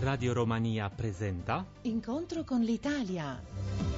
Radio Romania presenta Incontro con l'Italia.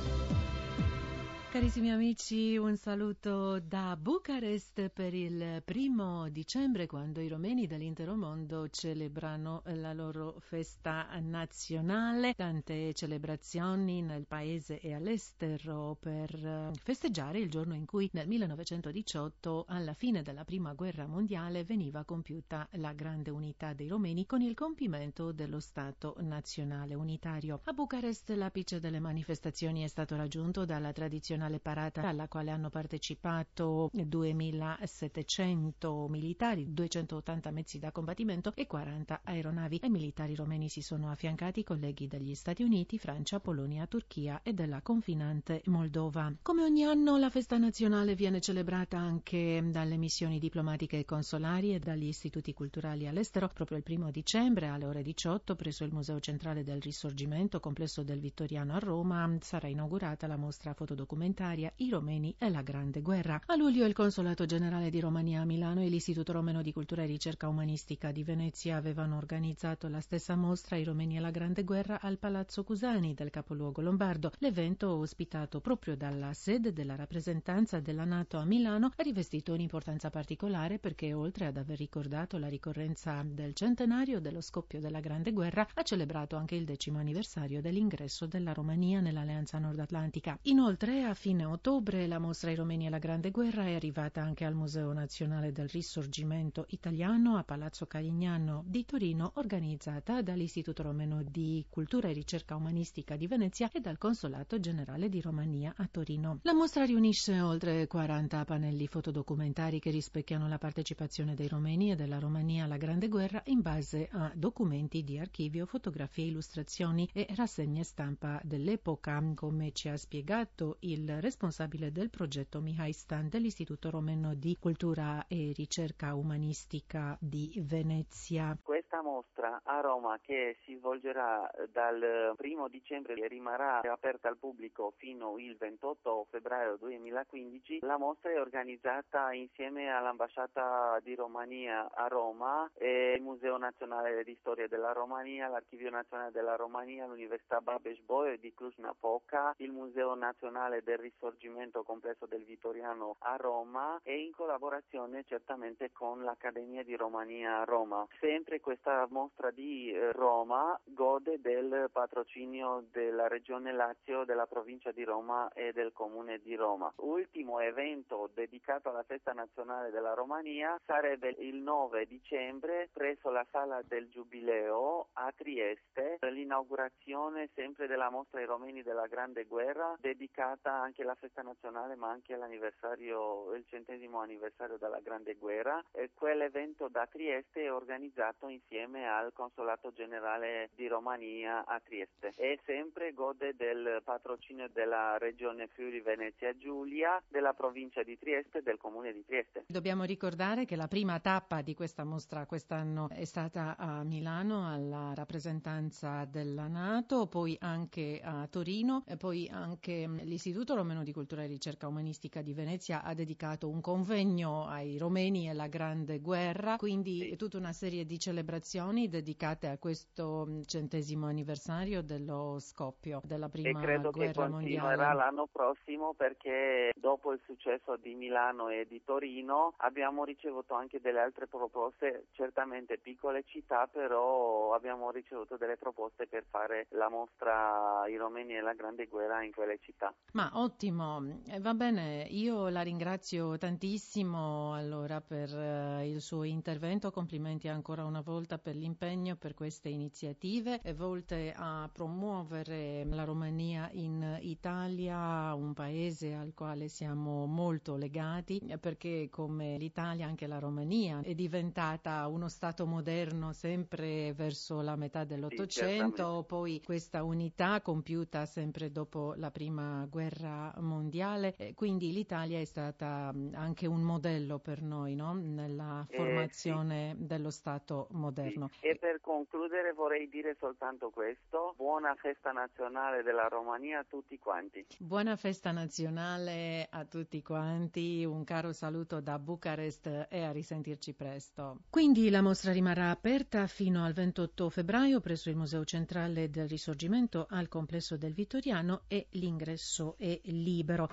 Carissimi amici, un saluto da Bucarest per il primo dicembre quando i romeni dell'intero mondo celebrano la loro festa nazionale. Tante celebrazioni nel paese e all'estero per festeggiare il giorno in cui nel 1918, alla fine della prima guerra mondiale, veniva compiuta la grande unità dei romeni con il compimento dello Stato nazionale unitario. A Bucarest l'apice delle manifestazioni è stato raggiunto dalla tradizionale tradizionale parata alla quale hanno partecipato 2700 militari, 280 mezzi da combattimento e 40 aeronavi. Ai militari romeni si sono affiancati colleghi degli Stati Uniti, Francia, Polonia, Turchia e della confinante Moldova. Come ogni anno la festa nazionale viene celebrata anche dalle missioni diplomatiche e consolari e dagli istituti culturali all'estero. Proprio il primo dicembre alle ore 18 presso il Museo Centrale del Risorgimento, complesso del Vittoriano a Roma, sarà inaugurata la mostra fotodocumentaria documentaria I Romeni e la Grande Guerra. A luglio il Consolato Generale di Romania a Milano e l'Istituto Romeno di Cultura e Ricerca Umanistica di Venezia avevano organizzato la stessa mostra I Romeni e la Grande Guerra al Palazzo Cusani del capoluogo lombardo. L'evento, ospitato proprio dalla sede della rappresentanza della Nato a Milano, ha rivestito un'importanza particolare perché oltre ad aver ricordato la ricorrenza del centenario dello scoppio della Grande Guerra, ha celebrato anche il decimo anniversario dell'ingresso della Romania nell'Alleanza Nord Atlantica. Inoltre ha fine ottobre la mostra I Romeni e la Grande Guerra è arrivata anche al Museo Nazionale del Risorgimento Italiano a Palazzo Carignano di Torino, organizzata dall'Istituto Romeno di Cultura e Ricerca Umanistica di Venezia e dal Consolato Generale di Romania a Torino. La mostra riunisce oltre 40 pannelli fotodocumentari che rispecchiano la partecipazione dei romeni e della Romania alla Grande Guerra in base a documenti di archivio, fotografie, illustrazioni e rassegne stampa dell'epoca, come ci ha spiegato il responsabile del progetto Mihai Stan dell'Istituto Romeno di Cultura e Ricerca Umanistica di Venezia. Questa mostra a Roma che si svolgerà dal 1 dicembre e rimarrà aperta al pubblico fino il 28 febbraio 2015, la mostra è organizzata insieme all'Ambasciata di Romania a Roma il Museo Nazionale di Storia della Romania, l'Archivio Nazionale della Romania, l'Università Babes-Bolyai di Cluj-Napoca, il Museo Nazionale del Risorgimento Complesso del Vittoriano a Roma e in collaborazione certamente con l'Accademia di Romania a Roma. Sempre questa mostra di eh, Roma gode del patrocinio della Regione Lazio, della provincia di Roma e del Comune di Roma. Ultimo evento dedicato alla festa nazionale della Romania sarebbe il 9 dicembre presso la Sala del Giubileo a Trieste, l'inaugurazione sempre della mostra ai romeni della Grande Guerra dedicata anche alla festa nazionale ma anche all'anniversario, il centesimo anniversario della Grande Guerra. E quell'evento da Trieste è organizzato insieme al Consolato Generale di Romania a Trieste e sempre gode del patrocinio della Regione Friuli Venezia Giulia, della provincia di Trieste e del Comune di Trieste. Dobbiamo ricordare che la prima tappa di questa mostra quest'anno è stata a Milano alla rappresentanza della Nato, poi anche a Torino, poi anche l'Istituto l'Istituto Romeno di Cultura e Ricerca Umanistica di Venezia ha dedicato un convegno ai romeni e alla Grande Guerra, quindi tutta una serie di celebrazioni dedicate a questo centesimo anniversario dello scoppio della prima guerra mondiale. E credo che continuerà l'anno prossimo perché dopo il successo di Milano e di Torino abbiamo ricevuto anche delle altre proposte, certamente piccole città, però abbiamo ricevuto delle proposte per fare la mostra I Romeni e la Grande Guerra in quelle città. Ma ottimo, eh, va bene, io la ringrazio tantissimo allora per eh, il suo intervento, complimenti ancora una volta per l'impegno per queste iniziative volte a promuovere la Romania in Italia, un paese al quale siamo molto legati perché come l'Italia anche la Romania è diventata uno Stato moderno sempre verso la metà dell'Ottocento, sì, poi questa unità compiuta sempre dopo la prima guerra mondiale, quindi l'Italia è stata anche un modello per noi no? nella formazione eh, sì. dello Stato moderno. Sì. E per concludere vorrei dire soltanto questo, buona festa nazionale della Romania a tutti quanti. Buona festa nazionale a tutti quanti, un caro saluto da Bucarest e a risentirci presto. Quindi la mostra rimarrà aperta fino al 28 febbraio presso il Museo Centrale del Risorgimento al complesso del Vittoriano e l'ingresso è libero.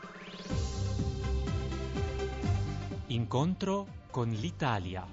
Incontro con l'Italia.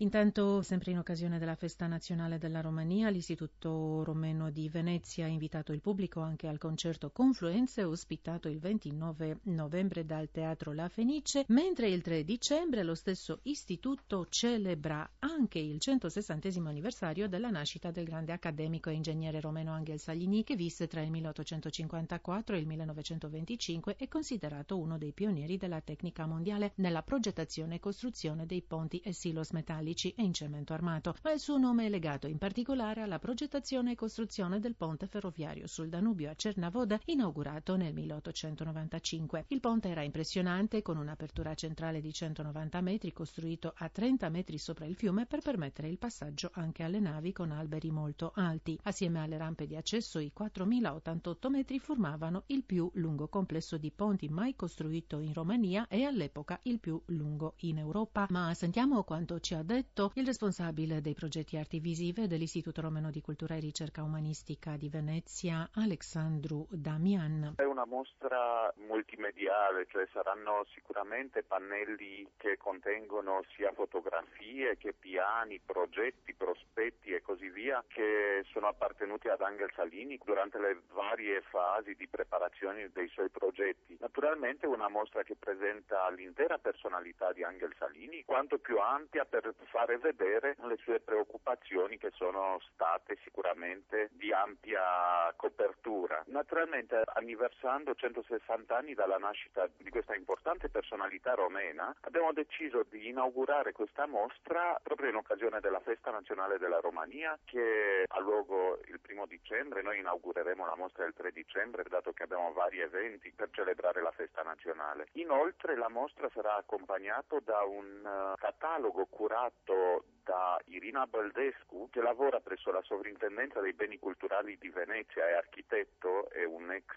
Intanto, sempre in occasione della festa nazionale della Romania, l'Istituto Romeno di Venezia ha invitato il pubblico anche al concerto Confluenze, ospitato il 29 novembre dal Teatro La Fenice, mentre il 3 dicembre lo stesso istituto celebra anche il 160 anniversario della nascita del grande accademico e ingegnere romeno Angel Saligny, che visse tra il 1854 e il 1925 e considerato uno dei pionieri della tecnica mondiale nella progettazione e costruzione dei ponti e silos metallici metallici e in cemento armato, ma il suo nome è legato in particolare alla progettazione e costruzione del ponte ferroviario sul Danubio a Cernavoda, inaugurato nel 1895. Il ponte era impressionante, con un'apertura centrale di 190 metri, costruito a 30 metri sopra il fiume per permettere il passaggio anche alle navi con alberi molto alti. Assieme alle rampe di accesso, i 4.088 metri formavano il più lungo complesso di ponti mai costruito in Romania e all'epoca il più lungo in Europa. Ma sentiamo quanto ci ha detto detto il responsabile dei progetti arti visive dell'Istituto Romano di Cultura e Ricerca Umanistica di Venezia, Alexandru Damian. È una mostra multimediale, cioè saranno sicuramente pannelli che contengono sia fotografie che piani, progetti, prospetti e così via che sono appartenuti ad Angel Salini durante le varie fasi di preparazione dei suoi progetti. Naturalmente una mostra che presenta l'intera personalità di Angel Salini, quanto più ampia per fare vedere le sue preoccupazioni che sono state sicuramente di ampia copertura. Naturalmente anniversando 160 anni dalla nascita di questa importante personalità romena, abbiamo deciso di inaugurare questa mostra proprio in occasione della festa nazionale della Romania che ha luogo il primo dicembre. Noi inaugureremo la mostra il 3 dicembre dato che abbiamo vari eventi per celebrare la festa nazionale. Inoltre la mostra sarà accompagnata da un uh, catalogo curato fatto da Irina Baldescu, che lavora presso la Sovrintendenza dei Beni Culturali di Venezia, è architetto, è un ex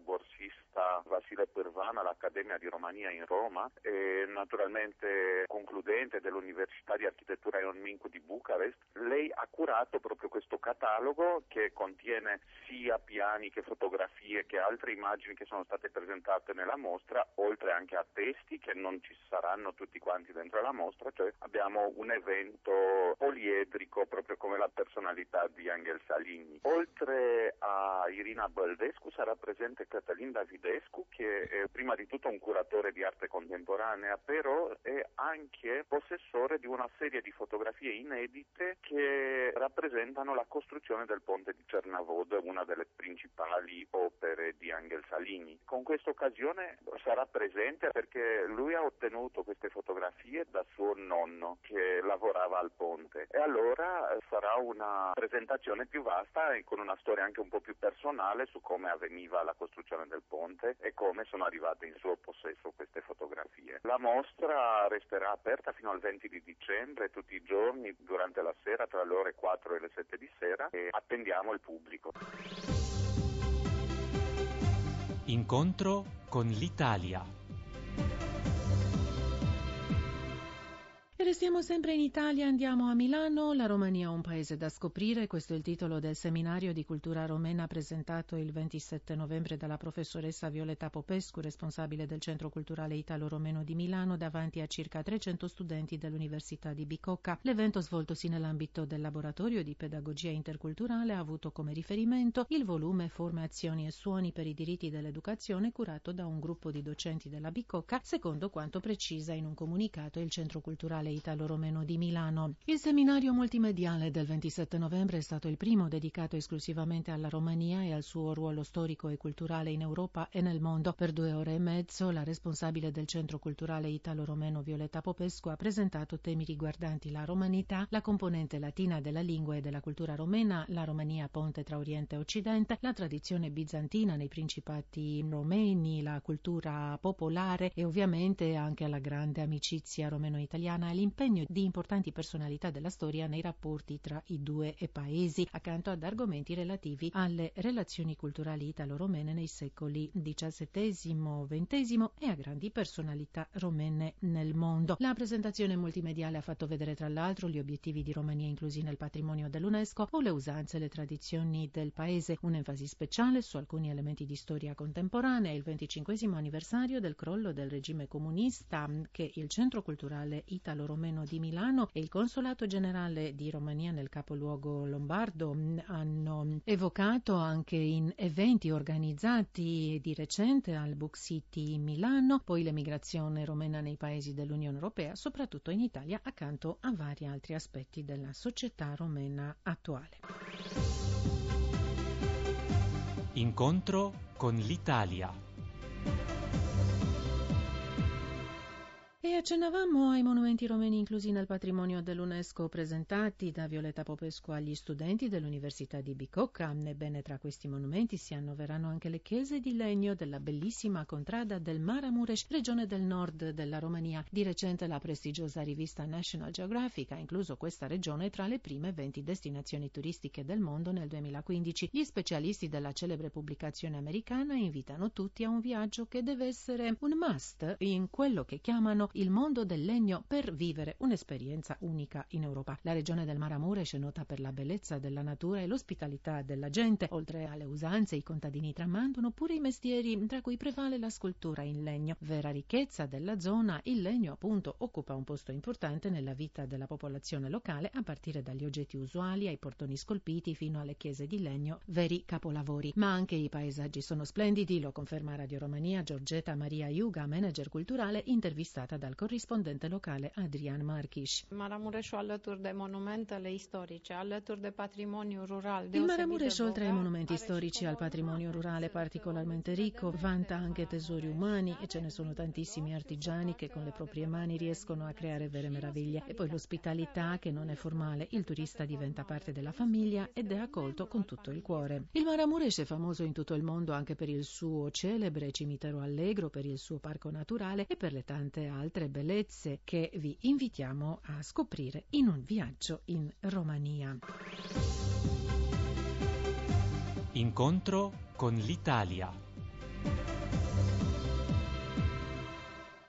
borsista Vasile Pârvan all'Accademia di Romania in Roma e naturalmente concludente dell'Università di Architettura Ion Mincu di Bucarest. Lei ha curato proprio questo catalogo che contiene sia piani che fotografie che altre immagini che sono state presentate nella mostra, oltre anche a testi che non ci saranno tutti quanti dentro la mostra, cioè abbiamo un evento poliedrico proprio come la personalità di Angel Salini. Oltre a Irina Baldescu sarà presente Catalin Davidescu che è prima di tutto un curatore di arte contemporanea però è anche possessore di una serie di fotografie inedite che rappresentano la costruzione del ponte di Cernavod, una delle principali opere di Angel Salini. Con questa occasione sarà presente perché lui ha ottenuto queste fotografie da suo nonno che lavorava al ponte e allora eh, sarà una presentazione più vasta e con una storia anche un po' più personale su come avveniva la costruzione del ponte e come sono arrivate in suo possesso queste fotografie. La mostra resterà aperta fino al 20 di dicembre tutti i giorni durante la sera tra le ore 4 e le 7 di sera e attendiamo il pubblico. Incontro con l'Italia. Restiamo sempre in Italia, andiamo a Milano. La Romania un paese da scoprire, questo è il titolo del seminario di cultura romena presentato il 27 novembre dalla professoressa Violetta Popescu, responsabile del Centro Culturale Italo-Romeno di Milano, davanti a circa 300 studenti dell'Università di Bicocca. L'evento svoltosi nell'ambito del laboratorio di pedagogia interculturale ha avuto come riferimento il volume Forme, azioni e suoni per i diritti dell'educazione curato da un gruppo di docenti della Bicocca, secondo quanto precisa in un comunicato il Centro Culturale Italo-Romeno di Milano. Il seminario multimediale del 27 novembre è stato il primo dedicato esclusivamente alla Romania e al suo ruolo storico e culturale in Europa e nel mondo. Per due ore e mezzo la responsabile del Centro Culturale Italo-Romeno Violetta Popescu ha presentato temi riguardanti la romanità, la componente latina della lingua e della cultura romena, la Romania ponte tra Oriente e Occidente, la tradizione bizantina nei principati romeni, la cultura popolare e ovviamente anche la grande amicizia romeno-italiana e l'impegno di importanti personalità della storia nei rapporti tra i due paesi, accanto ad argomenti relativi alle relazioni culturali italo-romene nei secoli XVII, XX e a grandi personalità romene nel mondo. La presentazione multimediale ha fatto vedere tra l'altro gli obiettivi di Romania inclusi nel patrimonio dell'UNESCO o le usanze e le tradizioni del paese, un'enfasi speciale su alcuni elementi di storia contemporanea, il 25 anniversario del crollo del regime comunista che il Centro Culturale Italo-Romeno di Milano e il Consolato Generale di Romania nel capoluogo lombardo hanno evocato anche in eventi organizzati di recente al Book City Milano, poi l'emigrazione romena nei paesi dell'Unione Europea, soprattutto in Italia, accanto a vari altri aspetti della società romena attuale. Incontro con l'Italia. E accennavamo ai monumenti romeni inclusi nel patrimonio dell'UNESCO presentati da Violetta Popescu agli studenti dell'Università di Bicocca. Ebbene, tra questi monumenti si annoverano anche le chiese di legno della bellissima contrada del Maramuresh, regione del nord della Romania. Di recente la prestigiosa rivista National Geographic ha incluso questa regione tra le prime 20 destinazioni turistiche del mondo nel 2015. Gli specialisti della celebre pubblicazione americana invitano tutti a un viaggio che deve essere un must in quello che chiamano il mondo del legno per vivere un'esperienza unica in Europa. La regione del Maramuresh è nota per la bellezza della natura e l'ospitalità della gente. Oltre alle usanze, i contadini tramandano pure i mestieri, tra cui prevale la scultura in legno. Vera ricchezza della zona, il legno appunto occupa un posto importante nella vita della popolazione locale, a partire dagli oggetti usuali ai portoni scolpiti fino alle chiese di legno, veri capolavori. Ma anche i paesaggi sono splendidi, lo conferma Radio Romania Giorgetta Maria Iuga, manager culturale, intervistata dal corrispondente locale Adrian Marchiș. Maramureșul alături de monumentele istorice, alături de patrimoniu rural. Il Maramureș, oltre ai monumenti storici e al patrimonio rurale particolarmente ricco, vanta anche tesori umani e ce ne sono tantissimi artigiani che con le proprie mani riescono a creare vere meraviglie. E poi l'ospitalità che non è formale, il turista diventa parte della famiglia ed è accolto con tutto il cuore. Il Maramureș è famoso in tutto il mondo anche per il suo celebre cimitero allegro, per il suo parco naturale e per le tante altre altre bellezze che vi invitiamo a scoprire in un viaggio in Romania. Incontro con l'Italia.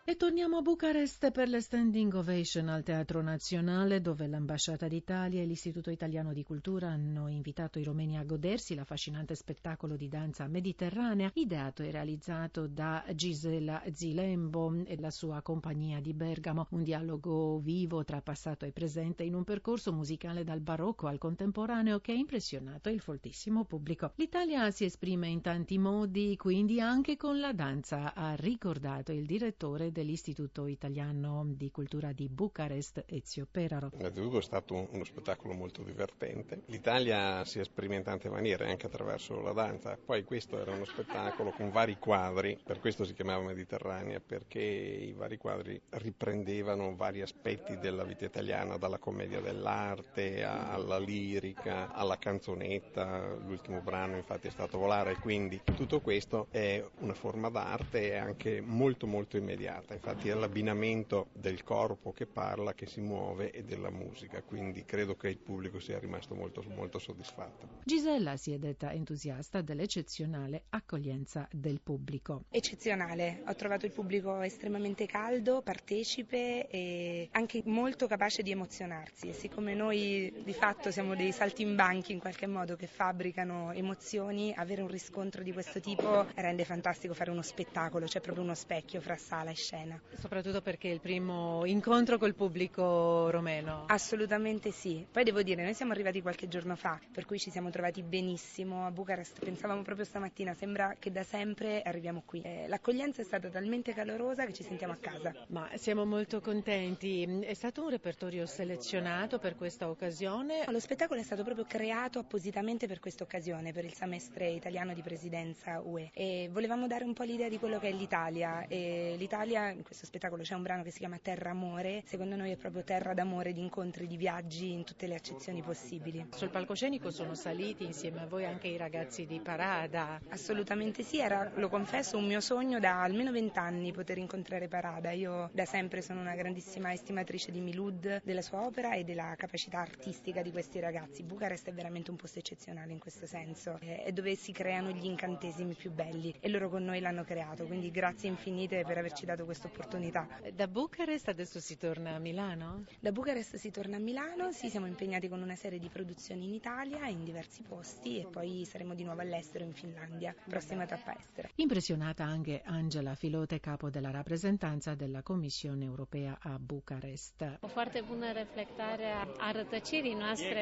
E torniamo a Bucarest per le standing ovation al Teatro Nazionale, dove l'Ambasciata d'Italia e l'Istituto Italiano di Cultura hanno invitato i romeni a godersi l'affascinante spettacolo di danza mediterranea, ideato e realizzato da Gisela Zilembo e la sua compagnia di Bergamo. Un dialogo vivo tra passato e presente in un percorso musicale dal barocco al contemporaneo che ha impressionato il foltissimo pubblico. L'Italia si esprime in tanti modi, quindi anche con la danza, ha ricordato il direttore dell'Istituto Italiano di Cultura di Bucarest, Ezio Peraro. Innanzitutto è stato uno spettacolo molto divertente. L'Italia si esprime in tante maniere, anche attraverso la danza. Poi questo era uno spettacolo con vari quadri, per questo si chiamava Mediterranea, perché i vari quadri riprendevano vari aspetti della vita italiana, dalla commedia dell'arte alla lirica, alla canzonetta. L'ultimo brano infatti è stato Volare, quindi tutto questo è una forma d'arte anche molto molto immediata cantata, infatti è l'abbinamento del corpo che parla, che si muove e della musica, quindi credo che il pubblico sia rimasto molto, molto soddisfatto. Gisella si è detta entusiasta dell'eccezionale accoglienza del pubblico. Eccezionale, ho trovato il pubblico estremamente caldo, partecipe e anche molto capace di emozionarsi e siccome noi di fatto siamo dei saltimbanchi in qualche modo che fabbricano emozioni, avere un riscontro di questo tipo rende fantastico fare uno spettacolo, c'è proprio uno specchio fra sala e scena scena. Soprattutto perché è il primo incontro col pubblico romeno. Assolutamente sì. Poi devo dire, noi siamo arrivati qualche giorno fa, per cui ci siamo trovati benissimo a Bucarest. Pensavamo proprio stamattina, sembra che da sempre arriviamo qui. Eh, l'accoglienza è stata talmente calorosa che ci sentiamo a casa. Ma siamo molto contenti. È stato un repertorio selezionato per questa occasione? Lo spettacolo è stato proprio creato appositamente per questa occasione, per il semestre italiano di presidenza UE. E volevamo dare un po' l'idea di quello che è l'Italia. E L'Italia, in questo spettacolo c'è un brano che si chiama Terra Amore, secondo noi è proprio terra d'amore, di incontri, di viaggi in tutte le accezioni possibili. Sul palcoscenico sono saliti insieme a voi anche i ragazzi di Parada. Assolutamente sì, era, lo confesso, un mio sogno da almeno vent'anni poter incontrare Parada. Io da sempre sono una grandissima estimatrice di Milud, della sua opera e della capacità artistica di questi ragazzi. Bucarest è veramente un posto eccezionale in questo senso, è dove si creano gli incantesimi più belli e loro con noi l'hanno creato, quindi grazie infinite per averci dato questa opportunità. Da Bucarest adesso si torna a Milano? Da Bucarest si torna a Milano, sì, siamo impegnati con una serie di produzioni in Italia, in diversi posti e poi saremo di nuovo all'estero in Finlandia, prossima tappa estera. Impressionata anche Angela Filote, capo della rappresentanza della Commissione europea a Bucarest.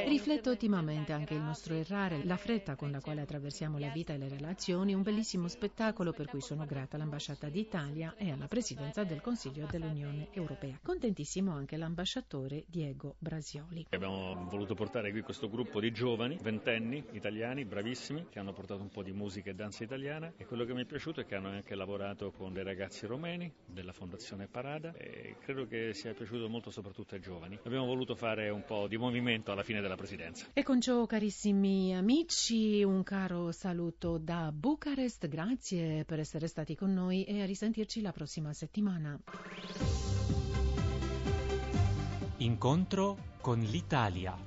Rifletto ottimamente anche il nostro errare, la fretta con la quale attraversiamo la vita e le relazioni, un bellissimo spettacolo per cui sono grata all'ambasciata d'Italia e alla presidenza del Consiglio dell'Unione Europea. Contentissimo anche l'ambasciatore Diego Brasioli. Abbiamo voluto portare qui questo gruppo di giovani, ventenni, italiani, bravissimi, che hanno portato un po' di musica e danza italiana e quello che mi è piaciuto è che hanno anche lavorato con dei ragazzi romeni della Fondazione Parada e credo che sia piaciuto molto soprattutto ai giovani. Abbiamo voluto fare un po' di movimento alla fine della presidenza. E con ciò, carissimi amici, un caro saluto da Bucarest, grazie per essere stati con noi e a risentirci la prossima settimana. Incontro con l'Italia.